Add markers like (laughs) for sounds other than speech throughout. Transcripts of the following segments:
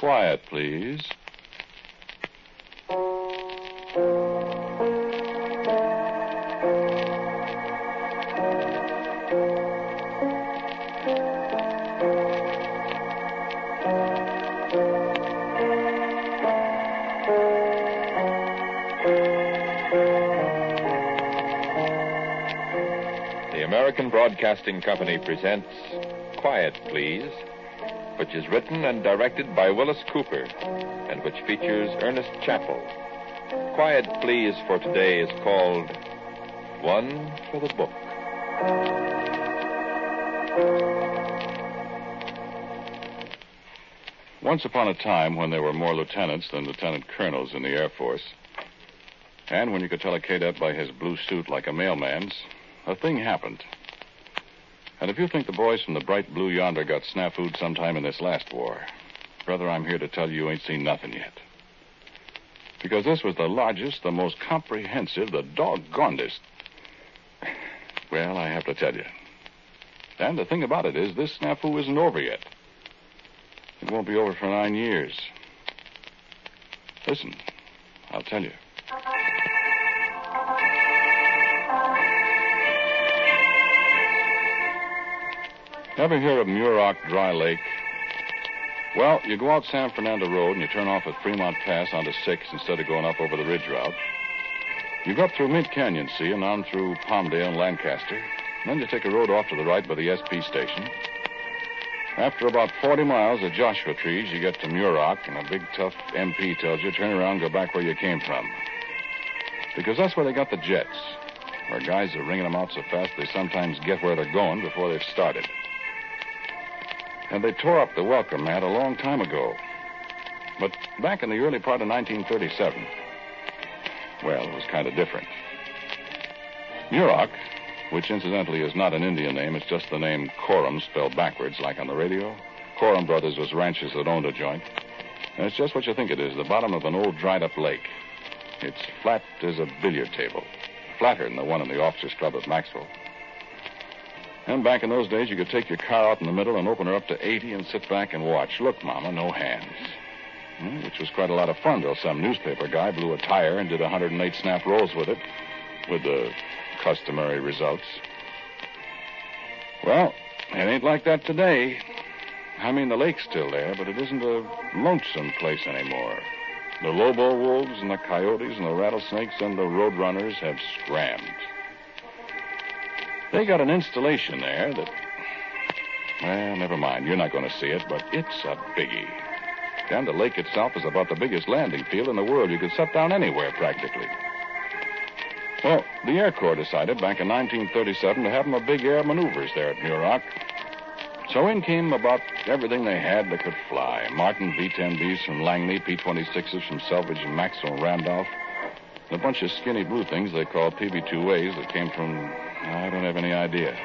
Quiet, please. The American Broadcasting Company presents Quiet, Please which is written and directed by Willis Cooper and which features Ernest Chappell. Quiet Please for today is called One for the Book. Once upon a time, when there were more lieutenants than lieutenant colonels in the Air Force, and when you could tell a cadet by his blue suit like a mailman's, a thing happened. And if you think the boys from the bright blue yonder got snafu'd sometime in this last war, brother, I'm here to tell you you ain't seen nothing yet. Because this was the largest, the most comprehensive, the doggonedest. Well, I have to tell you. And the thing about it is, this snafu isn't over yet. It won't be over for nine years. Listen, I'll tell you. Ever hear of Muroc Dry Lake? Well, you go out San Fernando Road and you turn off at Fremont Pass onto 6 instead of going up over the ridge route. You go up through Mint Canyon, see, and on through Palmdale and Lancaster. And then you take a road off to the right by the SP station. After about 40 miles of Joshua trees, you get to Muroc, and a big, tough MP tells you, turn around, go back where you came from. Because that's where they got the jets, where guys are ringing them out so fast they sometimes get where they're going before they've started. And they tore up the welcome mat a long time ago. But back in the early part of 1937, well, it was kind of different. Muroc, which incidentally is not an Indian name, it's just the name Corum spelled backwards, like on the radio. Corum Brothers was ranchers that owned a joint. And it's just what you think it is the bottom of an old dried up lake. It's flat as a billiard table, flatter than the one in the officers' club at Maxwell. And back in those days, you could take your car out in the middle and open her up to 80 and sit back and watch. Look, Mama, no hands. Hmm, which was quite a lot of fun till some newspaper guy blew a tire and did 108 snap rolls with it, with the customary results. Well, it ain't like that today. I mean, the lake's still there, but it isn't a lonesome place anymore. The Lobo wolves and the coyotes and the rattlesnakes and the roadrunners have scrammed. They got an installation there that. Well, never mind. You're not going to see it, but it's a biggie. And the lake itself is about the biggest landing field in the world. You could set down anywhere, practically. Well, the Air Corps decided back in 1937 to have them a big air maneuvers there at Muroc. So in came about everything they had that could fly. Martin B-10Bs from Langley, P-26s from Selfridge and Maxwell and Randolph. And a bunch of skinny blue things they called PB-2As that came from I don't have any idea.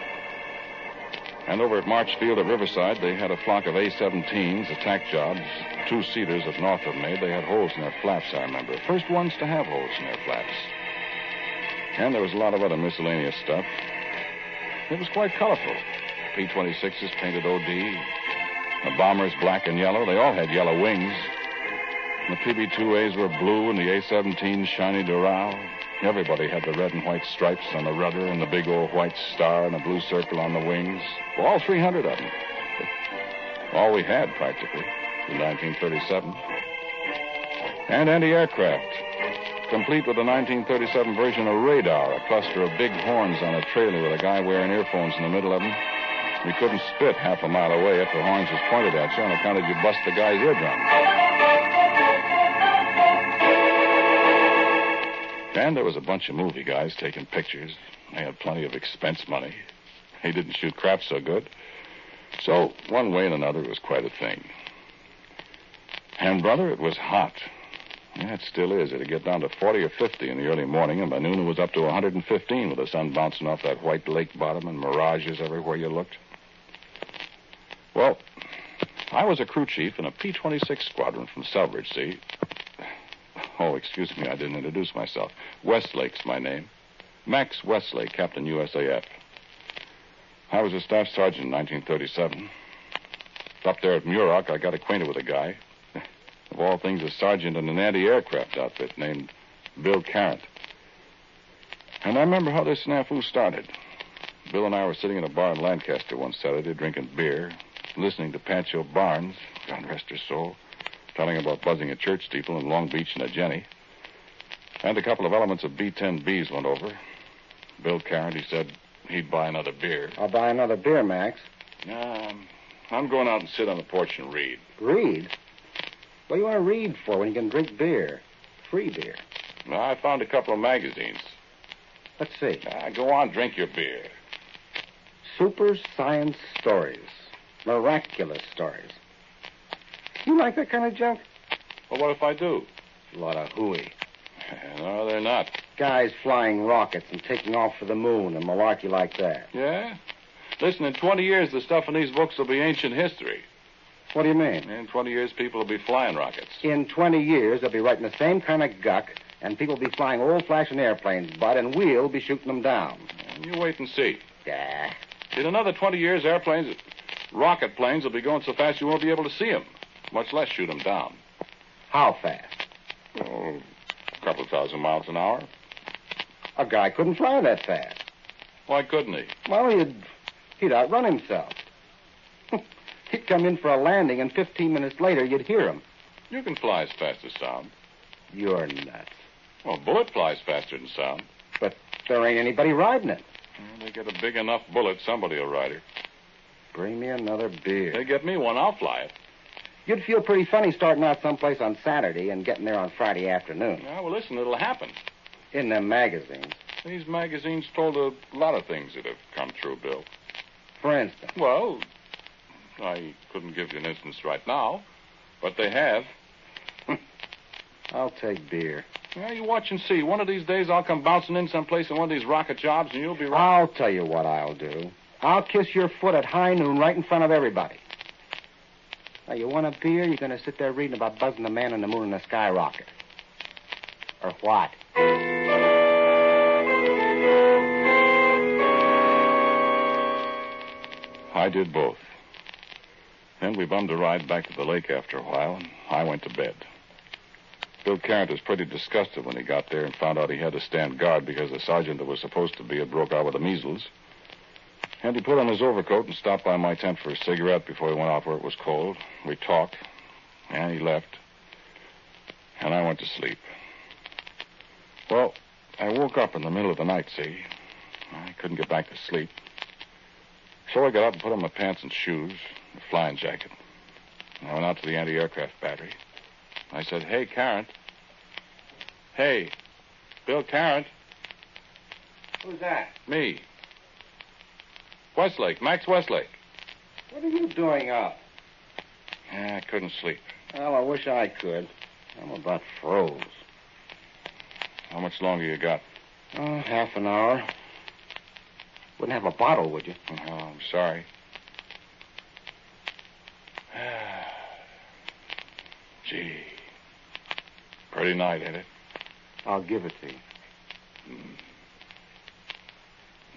And over at March Field at Riverside, they had a flock of A-17s, attack jobs, two-seaters that Northrop made. They had holes in their flaps, I remember. First ones to have holes in their flaps. And there was a lot of other miscellaneous stuff. It was quite colorful. P-26s painted OD. The bombers black and yellow. They all had yellow wings. The PB-2As were blue and the A-17s shiny dural. Everybody had the red and white stripes on the rudder and the big old white star and a blue circle on the wings. All 300 of them. All we had, practically, in 1937. And anti-aircraft, complete with the 1937 version of radar, a cluster of big horns on a trailer with a guy wearing earphones in the middle of them. You couldn't spit half a mile away if the horns was pointed at you on account of you bust the guy's eardrum. And there was a bunch of movie guys taking pictures. They had plenty of expense money. They didn't shoot crap so good. So, one way and another, it was quite a thing. And, brother, it was hot. Yeah, it still is. It'd get down to 40 or 50 in the early morning, and by noon it was up to 115 with the sun bouncing off that white lake bottom and mirages everywhere you looked. Well, I was a crew chief in a P 26 squadron from Selfridge, see? Oh, excuse me, I didn't introduce myself. Westlake's my name. Max Westlake, Captain USAF. I was a staff sergeant in 1937. Up there at Muroc, I got acquainted with a guy. (laughs) Of all things, a sergeant in an anti-aircraft outfit named Bill Carrot. And I remember how this snafu started. Bill and I were sitting in a bar in Lancaster one Saturday drinking beer, listening to Pancho Barnes, God rest her soul, telling about buzzing a church steeple in Long Beach and a Jenny. And a couple of elements of B-10Bs went over. Bill Carrot, he said he'd buy another beer. I'll buy another beer, Max. Um, I'm going out and sit on the porch and read. Read? What do you want to read for when you can drink beer? Free beer. Well, I found a couple of magazines. Let's see. Uh, go on, drink your beer. Super science stories. Miraculous stories. You like that kind of junk? Well, what if I do? A lot of hooey. (laughs) No, they're not. Guys flying rockets and taking off for the moon and malarkey like that. Yeah? Listen, in 20 years, the stuff in these books will be ancient history. What do you mean? In 20 years, people will be flying rockets. In 20 years, they'll be writing the same kind of guck, and people will be flying old-fashioned airplanes, Bud, and we'll be shooting them down. And you wait and see. Yeah. In another 20 years, airplanes, rocket planes will be going so fast you won't be able to see them, much less shoot them down. How fast? Oh, a couple thousand miles an hour. A guy couldn't fly that fast. Why couldn't he? Well, he'd, he'd outrun himself. (laughs) he'd come in for a landing, and 15 minutes later, you'd hear him. You can fly as fast as sound. You're nuts. Well, a bullet flies faster than sound. But there ain't anybody riding it. Well, they get a big enough bullet, somebody will ride her. Bring me another beer. They get me one, I'll fly it. You'd feel pretty funny starting out someplace on Saturday and getting there on Friday afternoon. Yeah, well, listen, it'll happen. In them magazines. These magazines told a lot of things that have come true, Bill. For instance. Well, I couldn't give you an instance right now, but they have. (laughs) I'll take beer. Yeah, you watch and see. One of these days, I'll come bouncing in someplace in one of these rocket jobs, and you'll be right. I'll tell you what I'll do. I'll kiss your foot at high noon right in front of everybody. Now, you want a beer? You're going to sit there reading about buzzing the man on the moon in a skyrocket. Or what? I did both. Then we bummed a ride back to the lake after a while, and I went to bed. Bill Carrot was pretty disgusted when he got there and found out he had to stand guard because the sergeant that was supposed to be had broke out with the measles. And he put on his overcoat and stopped by my tent for a cigarette before he went off where it was cold. We talked, and he left. And I went to sleep. Well, I woke up in the middle of the night, see? I couldn't get back to sleep. So I got up and put on my pants and shoes, a flying jacket. I went out to the anti-aircraft battery. I said, hey, Carrot. Hey, Bill Carrot. Who's that? Me. Westlake, Max Westlake. What are you doing up? Yeah, I couldn't sleep. Well, I wish I could. I'm about froze. How much longer you got? Oh, half an hour. Wouldn't have a bottle, would you? Oh, I'm sorry. (sighs) Gee. Pretty night, ain't it? I'll give it to you. Hmm.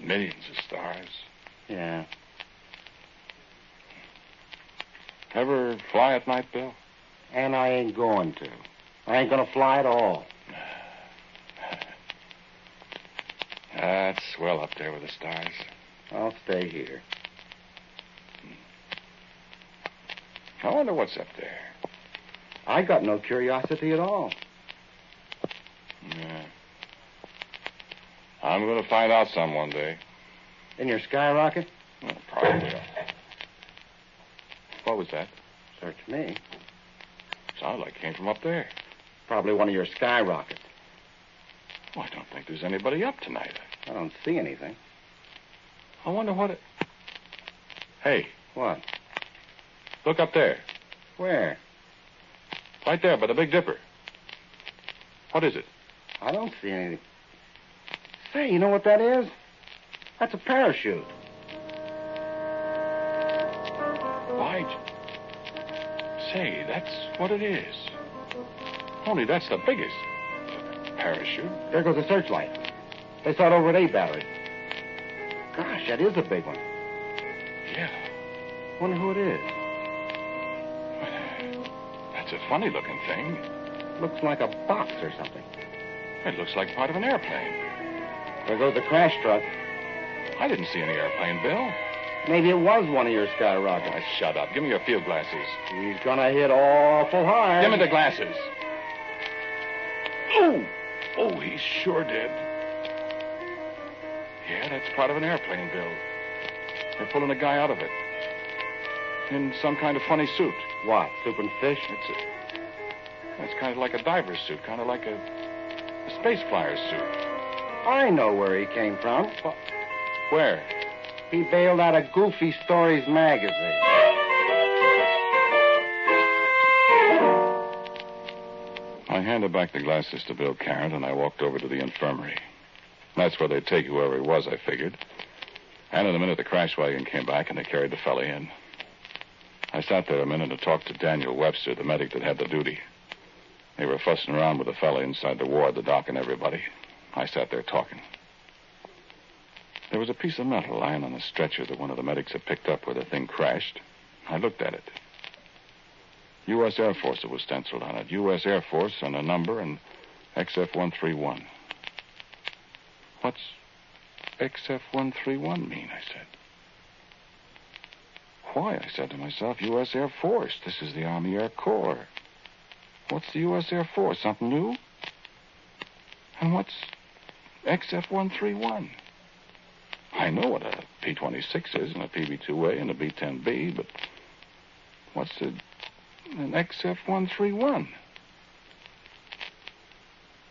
Millions of stars. Yeah. Ever fly at night, Bill? And I ain't going to. I ain't going to fly at all. That's swell up there with the stars. I'll stay here. I wonder what's up there. I got no curiosity at all. Yeah. I'm going to find out some one day. In your skyrocket? Well, probably. What was that? Search me. Sounded like it came from up there. Probably one of your skyrockets. Well, I don't think there's anybody up tonight. I don't see anything. I wonder what it. Hey, What? look up there. Where? Right there by the Big Dipper. What is it? I don't see anything. Say, you know what that is? That's a parachute. Why? Say, that's what it is. Only that's the biggest. Parachute. There goes the searchlight. They saw it over at A Battery. Gosh, that is a big one. Yeah. Wonder who it is. (sighs) That's a funny looking thing. Looks like a box or something. It looks like part of an airplane. There goes the crash truck. I didn't see any airplane, Bill. Maybe it was one of your skyrockets. Ah, shut up. Give me your field glasses. He's gonna hit awful hard. Give me the glasses. Oh! Oh, he sure did. Yeah, that's part of an airplane, Bill. They're pulling a guy out of it. In some kind of funny suit. What? Soup and fish? It's a. It's kind of like a diver's suit, kind of like a, a space flyer's suit. I know where he came from. Where? He bailed out of Goofy Stories magazine. I handed back the glasses to Bill Carrot, and I walked over to the infirmary. That's where they'd take whoever he was, I figured. And in a minute, the crash wagon came back, and they carried the fella in. I sat there a minute and talked to Daniel Webster, the medic that had the duty. They were fussing around with the fella inside the ward, the doc, and everybody. I sat there talking. There was a piece of metal lying on the stretcher that one of the medics had picked up where the thing crashed. I looked at it. U.S. Air Force it was stenciled on it. U.S. Air Force and a number and XF-131. What's XF-131 mean? I said. Why, I said to myself, U.S. Air Force. This is the Army Air Corps. What's the U.S. Air Force? Something new? And what's XF-131? I know what a P-26 is and a PB-2A and a B-10B, but what's a, an XF-131?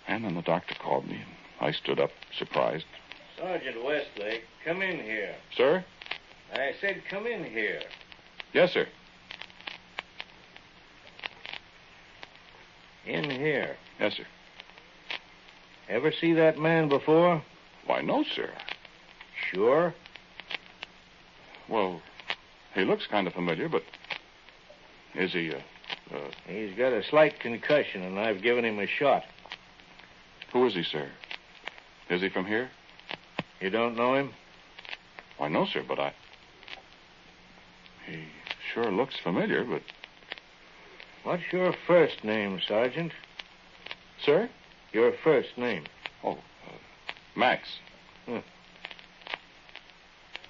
And then the doctor called me, and I stood up, surprised. Sergeant Westlake, come in here. Sir? I said come in here. Yes, sir. In here. Yes, sir. Ever see that man before? Why, no, sir. Sure. Well, he looks kind of familiar, but is he, uh, uh, He's got a slight concussion, and I've given him a shot. who is he, sir? Is he from here? You don't know him? Why, no, sir, but I. He sure looks familiar, but. What's your first name, Sergeant? Sir? Your first name. Oh, uh, Max. Hmm.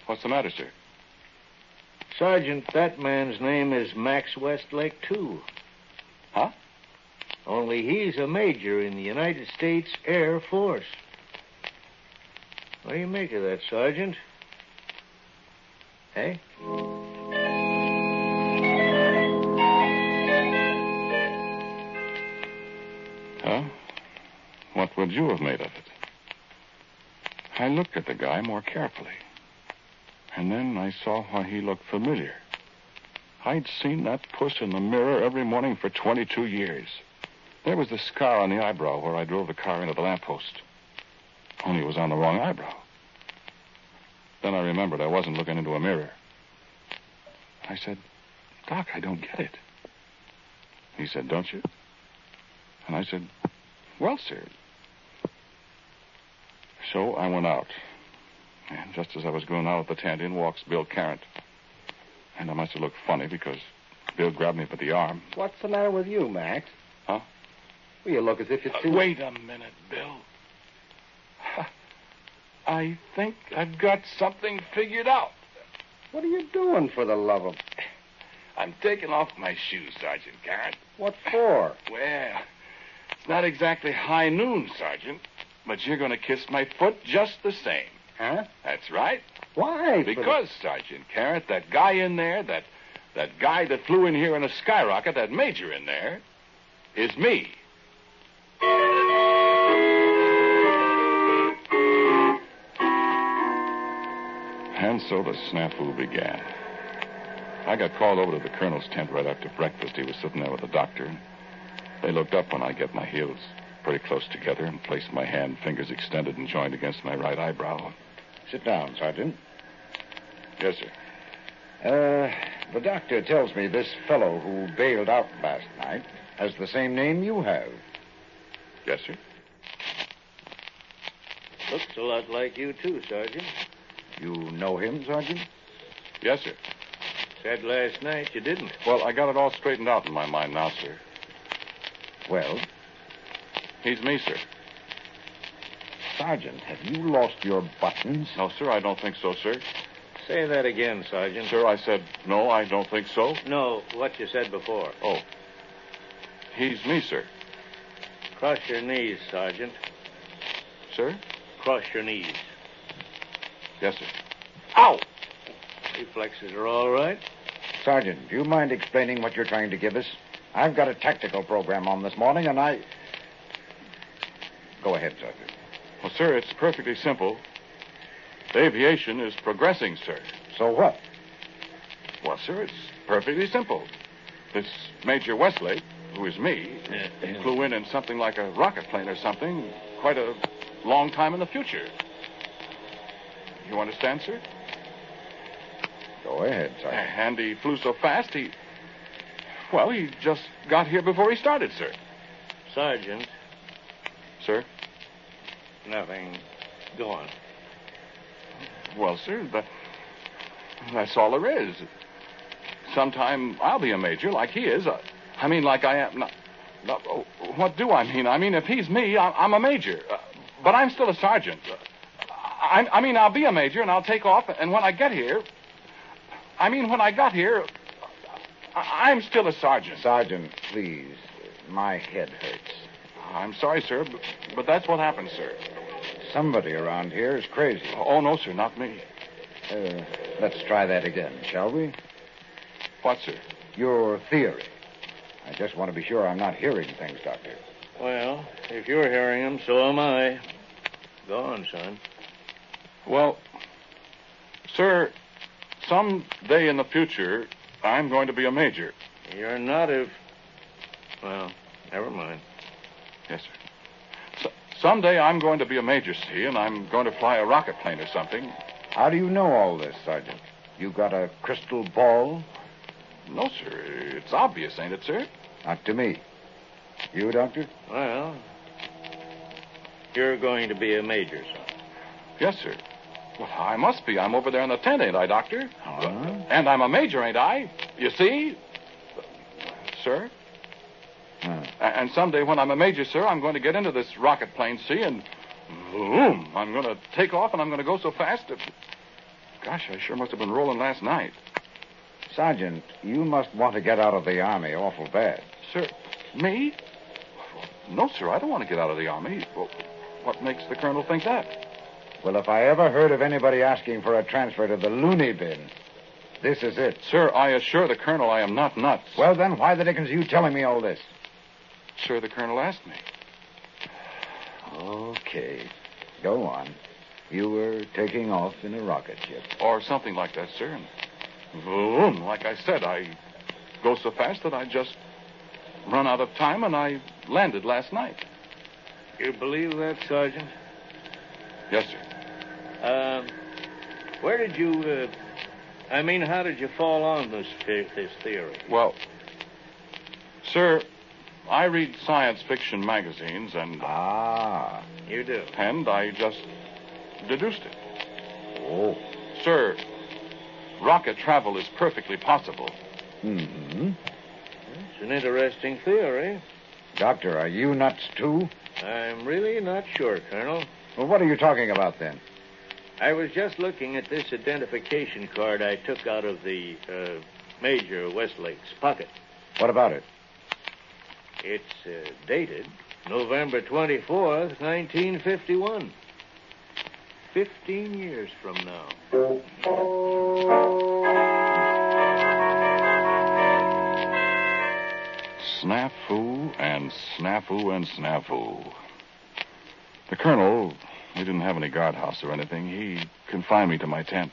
What's the matter, sir? Sergeant, that man's name is Max Westlake, too. Huh? Only he's a major in the United States Air Force. What do you make of that, Sergeant? Hey? Huh? What would you have made of it? I looked at the guy more carefully. And then I saw why he looked familiar. I'd seen that puss in the mirror every morning for 22 years. There was the scar on the eyebrow where I drove the car into the lamppost. Only it was on the wrong eyebrow. Then I remembered I wasn't looking into a mirror. I said, Doc, I don't get it. He said, Don't you? And I said, Well, sir. So I went out. And just as I was going out of the tent, in walks Bill Carrot. And I must have looked funny because Bill grabbed me by the arm. What's the matter with you, Max? Huh? Well, you look as if you'd Uh, seen... wait a minute, Bill. (sighs) I think I've got something figured out. What are you doing, for the love of... I'm taking off my shoes, Sergeant Carrot. What for? Well, it's not exactly high noon, Sergeant, but you're going to kiss my foot just the same. Huh? That's right. Why? Because, Sergeant Carrot, that guy in there, that that guy that flew in here in a skyrocket, that major in there, is me. And so the snafu began. I got called over to the colonel's tent right after breakfast. He was sitting there with the doctor. They looked up when I get my heels pretty close together and placed my hand, fingers extended and joined against my right eyebrow. Sit down, Sergeant. Yes, sir. Uh, the doctor tells me this fellow who bailed out last night has the same name you have. Yes, sir. Looks a lot like you, too, Sergeant. You know him, Sergeant? Yes, sir. Said last night you didn't. Well, I got it all straightened out in my mind now, sir. Well, He's me, sir. Sergeant, have you lost your buttons? No, sir, I don't think so, sir. Say that again, Sergeant. Sir, I said, no, I don't think so. No, what you said before. Oh. He's me, sir. Cross your knees, Sergeant. Sir? Cross your knees. Yes, sir. Ow! Reflexes are all right. Sergeant, do you mind explaining what you're trying to give us? I've got a tactical program on this morning, and I. Go ahead, Sergeant. Well, sir, it's perfectly simple. Aviation is progressing, sir. So what? Well, sir, it's perfectly simple. This Major Westlake, who is me, flew in in something like a rocket plane or something quite a long time in the future. You understand, sir? Go ahead, Sergeant. Uh, and he flew so fast, he. Well, he just got here before he started, sir. Sergeant, Sir? Nothing. Go on. Well, sir, that, that's all there is. Sometime I'll be a major like he is. Uh, I mean, like I am. Not, not, oh, what do I mean? I mean, if he's me, I'm, I'm a major. Uh, but I'm still a sergeant. Uh, I, I mean, I'll be a major and I'll take off. And when I get here, I mean, when I got here, I, I'm still a sergeant. Sergeant, please. My head hurts. I'm sorry, sir, but, but that's what happened, sir. Somebody around here is crazy. Oh, no, sir, not me. Uh, let's try that again, shall we? What, sir? Your theory. I just want to be sure I'm not hearing things, Doctor. Well, if you're hearing them, so am I. Go on, son. Well, sir, some day in the future, I'm going to be a major. You're not if. Well, never mind. Yes, sir. So, someday I'm going to be a major, see, and I'm going to fly a rocket plane or something. How do you know all this, Sergeant? You got a crystal ball? No, sir. It's obvious, ain't it, sir? Not to me. You, Doctor? Well, you're going to be a major, sir. Yes, sir. Well, I must be. I'm over there in the tent, ain't I, Doctor? Huh? And I'm a major, ain't I? You see? Sir? And someday when I'm a major, sir, I'm going to get into this rocket plane, see, and boom, I'm going to take off and I'm going to go so fast that. Gosh, I sure must have been rolling last night. Sergeant, you must want to get out of the Army awful bad. Sir, me? No, sir, I don't want to get out of the Army. Well, what makes the colonel think that? Well, if I ever heard of anybody asking for a transfer to the loony bin, this is it. Sir, I assure the colonel I am not nuts. Well, then, why the dickens are you telling me all this? Sir, the colonel asked me. Okay. Go on. You were taking off in a rocket ship. Or something like that, sir. And boom, like I said, I go so fast that I just run out of time and I landed last night. You believe that, Sergeant? Yes, sir. Um, where did you, uh, I mean, how did you fall on this, this theory? Well, Sir, I read science fiction magazines and Ah. You do. and I just deduced it. Oh. Sir, rocket travel is perfectly possible. hmm It's an interesting theory. Doctor, are you nuts too? I'm really not sure, Colonel. Well, what are you talking about then? I was just looking at this identification card I took out of the uh, Major Westlake's pocket. What about it? It's uh, dated November 24th, 1951. Fifteen years from now. Snafu and snafu and snafu. The colonel, he didn't have any guardhouse or anything. He confined me to my tent.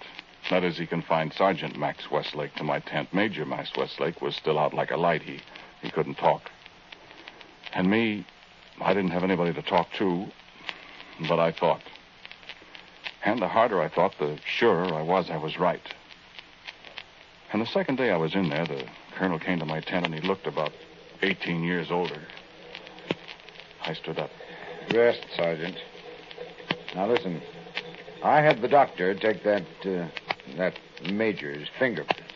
That is, he confined Sergeant Max Westlake to my tent. Major Max Westlake was still out like a light. He, he couldn't talk. And me, I didn't have anybody to talk to, but I thought. And the harder I thought, the surer I was I was right. And the second day I was in there, the colonel came to my tent and he looked about 18 years older. I stood up. Rest, Sergeant. Now listen. I had the doctor take that uh, that major's fingerprints,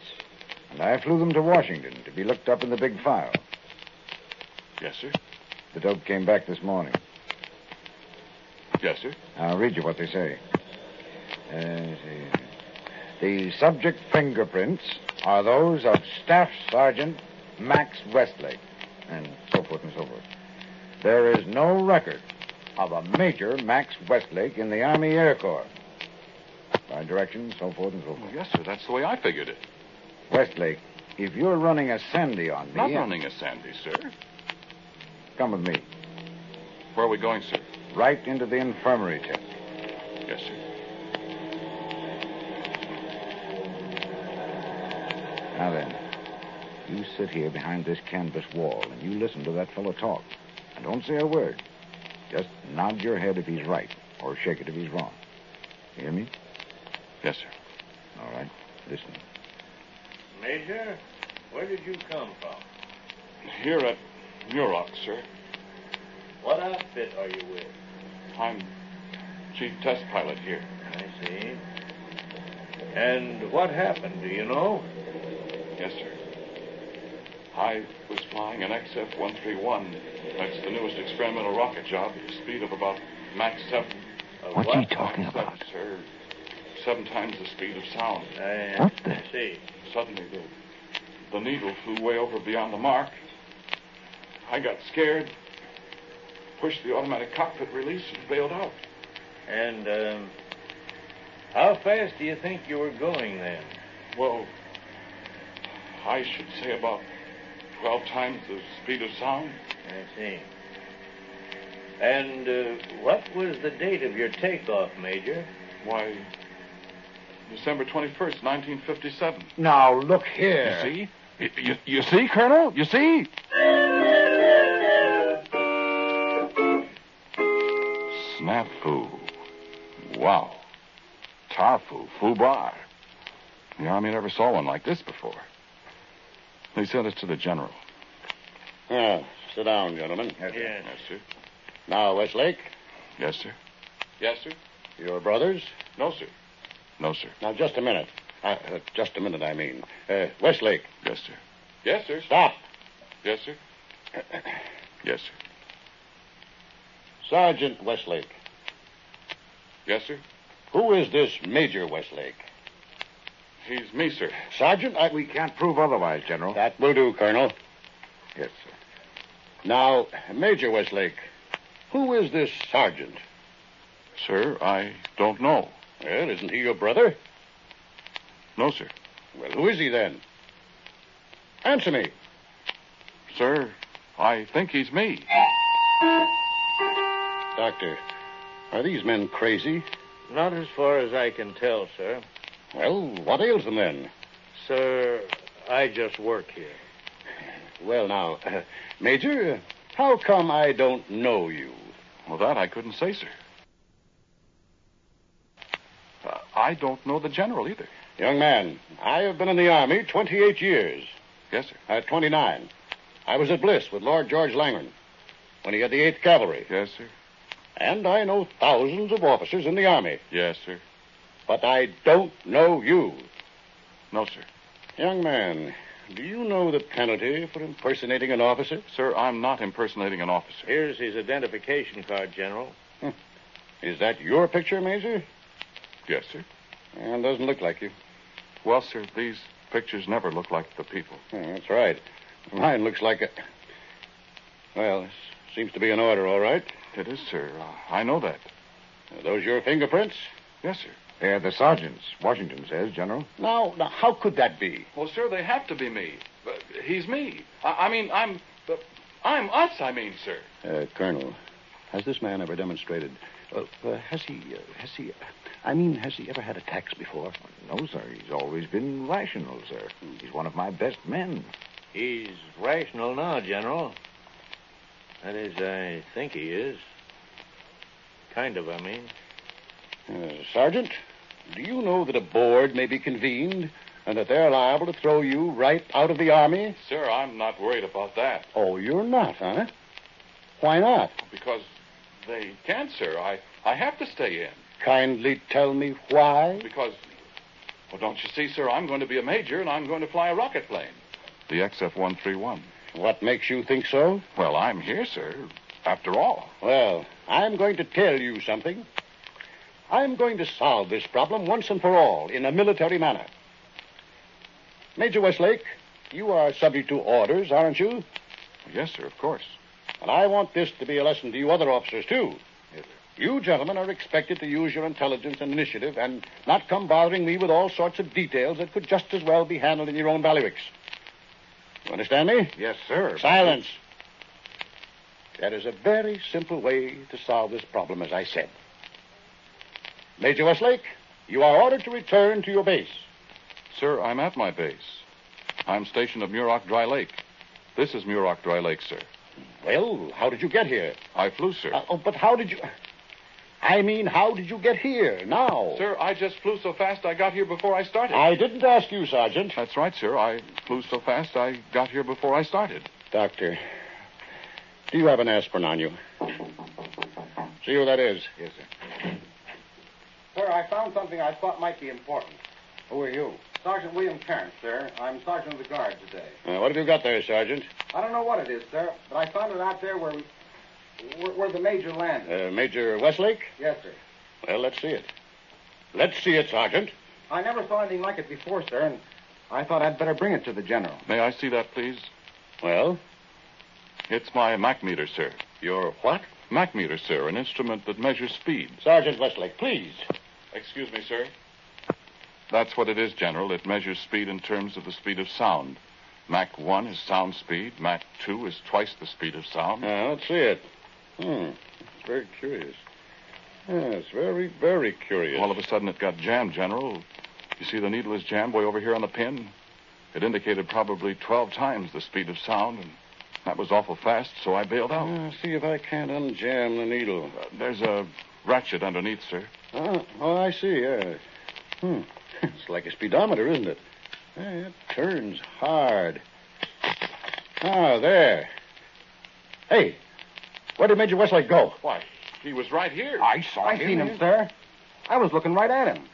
and I flew them to Washington to be looked up in the big file. Yes, sir. The dope came back this morning. Yes, sir. I'll read you what they say. Uh, the subject fingerprints are those of Staff Sergeant Max Westlake, and so forth and so forth. There is no record of a Major Max Westlake in the Army Air Corps. By directions, so forth and so forth. yes, sir. That's the way I figured it. Westlake, if you're running a Sandy on me, Not running a Sandy, sir. Come with me. Where are we going, sir? Right into the infirmary tent. Yes, sir. Now then, you sit here behind this canvas wall and you listen to that fellow talk. And don't say a word. Just nod your head if he's right, or shake it if he's wrong. You hear me? Yes, sir. All right. Listen. Major, where did you come from? Here at Muroc, sir. What outfit are you with? I'm chief test pilot here. I see. And what happened, do you know? Yes, sir. I was flying an XF-131. That's the newest experimental rocket job at a speed of about Mach 7. Of What's what? he talking Mach about? 7, sir. Seven times the speed of sound. I, What the- I see. Suddenly, the, the needle flew way over beyond the mark. I got scared, pushed the automatic cockpit release, and bailed out. And um, how fast do you think you were going then? Well, I should say about 12 times the speed of sound. I see. And uh, what was the date of your takeoff, Major? Why, December 21st, 1957. Now, look here. You see? You, you, you see, Colonel? You see? Snafu. Wow. Tarfu. Fubar. The Army never saw one like this before. They sent us to the General. Ah, sit down, gentlemen. Yes. Yes, sir. Now, Westlake, Yes, sir. Yes, sir. your brothers. No, sir. No, sir. Now, just a minute. Uh, uh, just a minute, I mean. Uh, Westlake, Yes, sir. Yes, sir. stop. Yes, sir. Yes, sir. Sergeant Westlake, Yes, sir. who is this Major Westlake? He's me, sir. Sergeant, I... We can't prove otherwise, General. That will do, Colonel. Yes, sir. Now, Major Westlake, who is this sergeant? Sir, I don't know. Well, isn't he your brother? No, sir. Well, who is he then? Answer me. Sir, I think he's me. Doctor, are these men crazy? Not as far as I can tell, sir. Well, what ails them then? Sir, I just work here. Well, now, (laughs) Major, uh, how come I don't know you? Well, that I couldn't say, sir. Uh, I don't know the general either. Young man, I have been in the Army 28 years. Yes, sir. Uh, 29. I was at Bliss with Lord George Langhorne when he had the 8th Cavalry. Yes, sir. And I know thousands of officers in the Army. Yes, sir. But I don't know you. No, sir. Young man, do you know the penalty for impersonating an officer? Sir, I'm not impersonating an officer. Here's his identification card, General. Is that your picture, Major? Yes, sir. And doesn't look like you. Well, sir, these pictures never look like the people. Yeah, that's right. Mine looks like a. Well, this seems to be an order, all right. It is, sir. Uh, I know that. Are those your fingerprints? Yes, sir. They're the sergeant's, Washington says, General. Now, now, how could that be? Well, sir, they have to be me. Uh, he's me. I, I mean, I'm. Uh, I'm us, I mean, sir. Uh, Colonel, has this man ever demonstrated? Uh, uh, has he? Uh, has he? I mean, has he ever had attacks before? No, sir. He's always been rational, sir. He's one of my best men. He's rational now, General. That is, I think he is. Kind of, I mean. Uh, Sergeant, do you know that a board may be convened and that they're liable to throw you right out of the Army? Sir, I'm not worried about that Oh, you're not, huh? Why not? because they can't, sir. I, I have to stay in Kindly tell me why. because, well, don't you see, sir? I'm going to be a major and I'm going to fly a rocket plane. The XF 131. What makes you think so? Well, I'm here, sir. After all. Well, I'm going to tell you something. I'm going to solve this problem once and for all in a military manner. Major Westlake, you are subject to orders, aren't you? Yes, sir, of course. And I want this to be a lesson to you other officers, too. Yes, You gentlemen are expected to use your intelligence and initiative and not come bothering me with all sorts of details that could just as well be handled in your own bailiwicks. You understand me? Yes, sir. Silence. There is a very simple way to solve this problem, as I said. Major Westlake, you are ordered to return to your base. Sir, I'm at my base. I'm stationed at Muroc Dry Lake. This is Muroc Dry Lake, sir. Well, how did you get here? I flew, sir. Uh, oh, but how did you. I mean, how did you get here now? Sir, I just flew so fast I got here before I started. I didn't ask you, Sergeant. That's right, sir. I flew so fast I got here before I started. Doctor, do you have an aspirin on you? See who that is? Yes, sir. Sir, I found something I thought might be important. Who are you? Sergeant William Terrence, sir. I'm sergeant of the guard today. Uh, what have you got there, Sergeant? I don't know what it is, sir, but I found it out there where where, where the major landed. Uh, Major Westlake? Yes, sir. Well, let's see it. Let's see it, Sergeant. I never saw anything like it before, sir, and I thought I'd better bring it to the general. May I see that, please? Well, It's my Mach meter, sir. your what? Mach meter, sir, an instrument that measures speed. Sergeant Westlake, please. Excuse me, sir. That's what it is, General. It measures speed in terms of the speed of sound. Mach 1 is sound speed. Mach 2 is twice the speed of sound. Uh, let's see it. Hmm. It's very curious. Yes, very, very curious. All of a sudden, it got jammed, General. You see, the needle is jammed way over here on the pin. It indicated probably 12 times the speed of sound, and that was awful fast, so I bailed out. Uh, see if I can't unjam the needle. Uh, there's a ratchet underneath, sir. Oh, oh I see. Hmm. (laughs) It's like a speedometer, isn't it? Yeah, it turns hard. Ah, there. Hey, where did Major Westlake go? Why, he was right here. I saw him. I seen him, sir. I was looking right at him.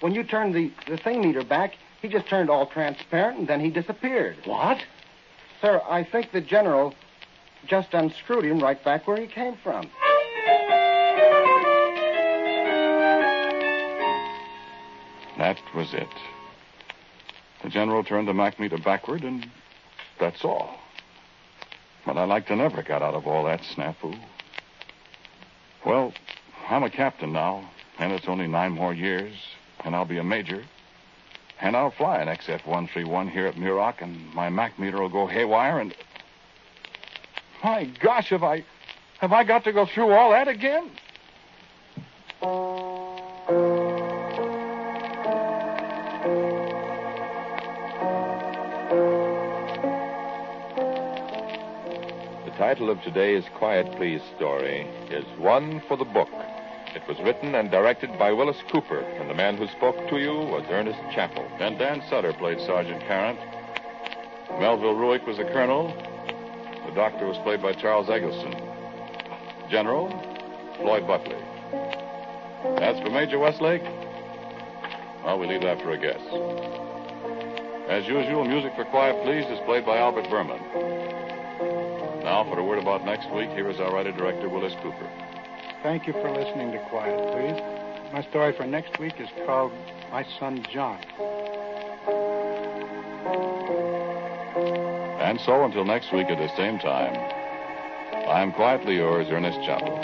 When you turned the, the thing meter back, he just turned all transparent and then he disappeared. What? Sir, I think the general just unscrewed him right back where he came from. That was it. The general turned the Mach meter backward, and that's all. But I like to never got out of all that snafu. Well, I'm a captain now, and it's only nine more years, and I'll be a major. And I'll fly an XF 131 here at Muroc, and my Mach meter will go haywire, and. My gosh, have I. Have I got to go through all that again? Title of today's Quiet Please story is One for the Book. It was written and directed by Willis Cooper, and the man who spoke to you was Ernest Chappell. And Dan Sutter played Sergeant Carrant. Melville Ruick was the colonel. The doctor was played by Charles Eggleston. General, Floyd Buckley. As for Major Westlake, well, we leave that for a guess. As usual, music for Quiet Please is played by Albert Buhrman. Now, for a word about next week, here is our writer-director, Willis Cooper. Thank you for listening to Quiet, please. My story for next week is called My Son John. And so, until next week at the same time, I'm quietly yours, Ernest Chappell.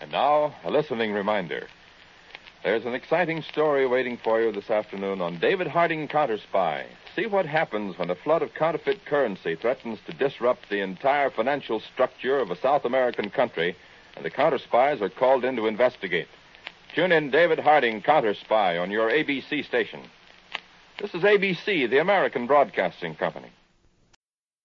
And now, a listening reminder. There's an exciting story waiting for you this afternoon on David Harding Counter Spy. See what happens when a flood of counterfeit currency threatens to disrupt the entire financial structure of a South American country, and the counter spies are called in to investigate. Tune in David Harding Counter Spy on your ABC station. This is ABC, the American Broadcasting Company.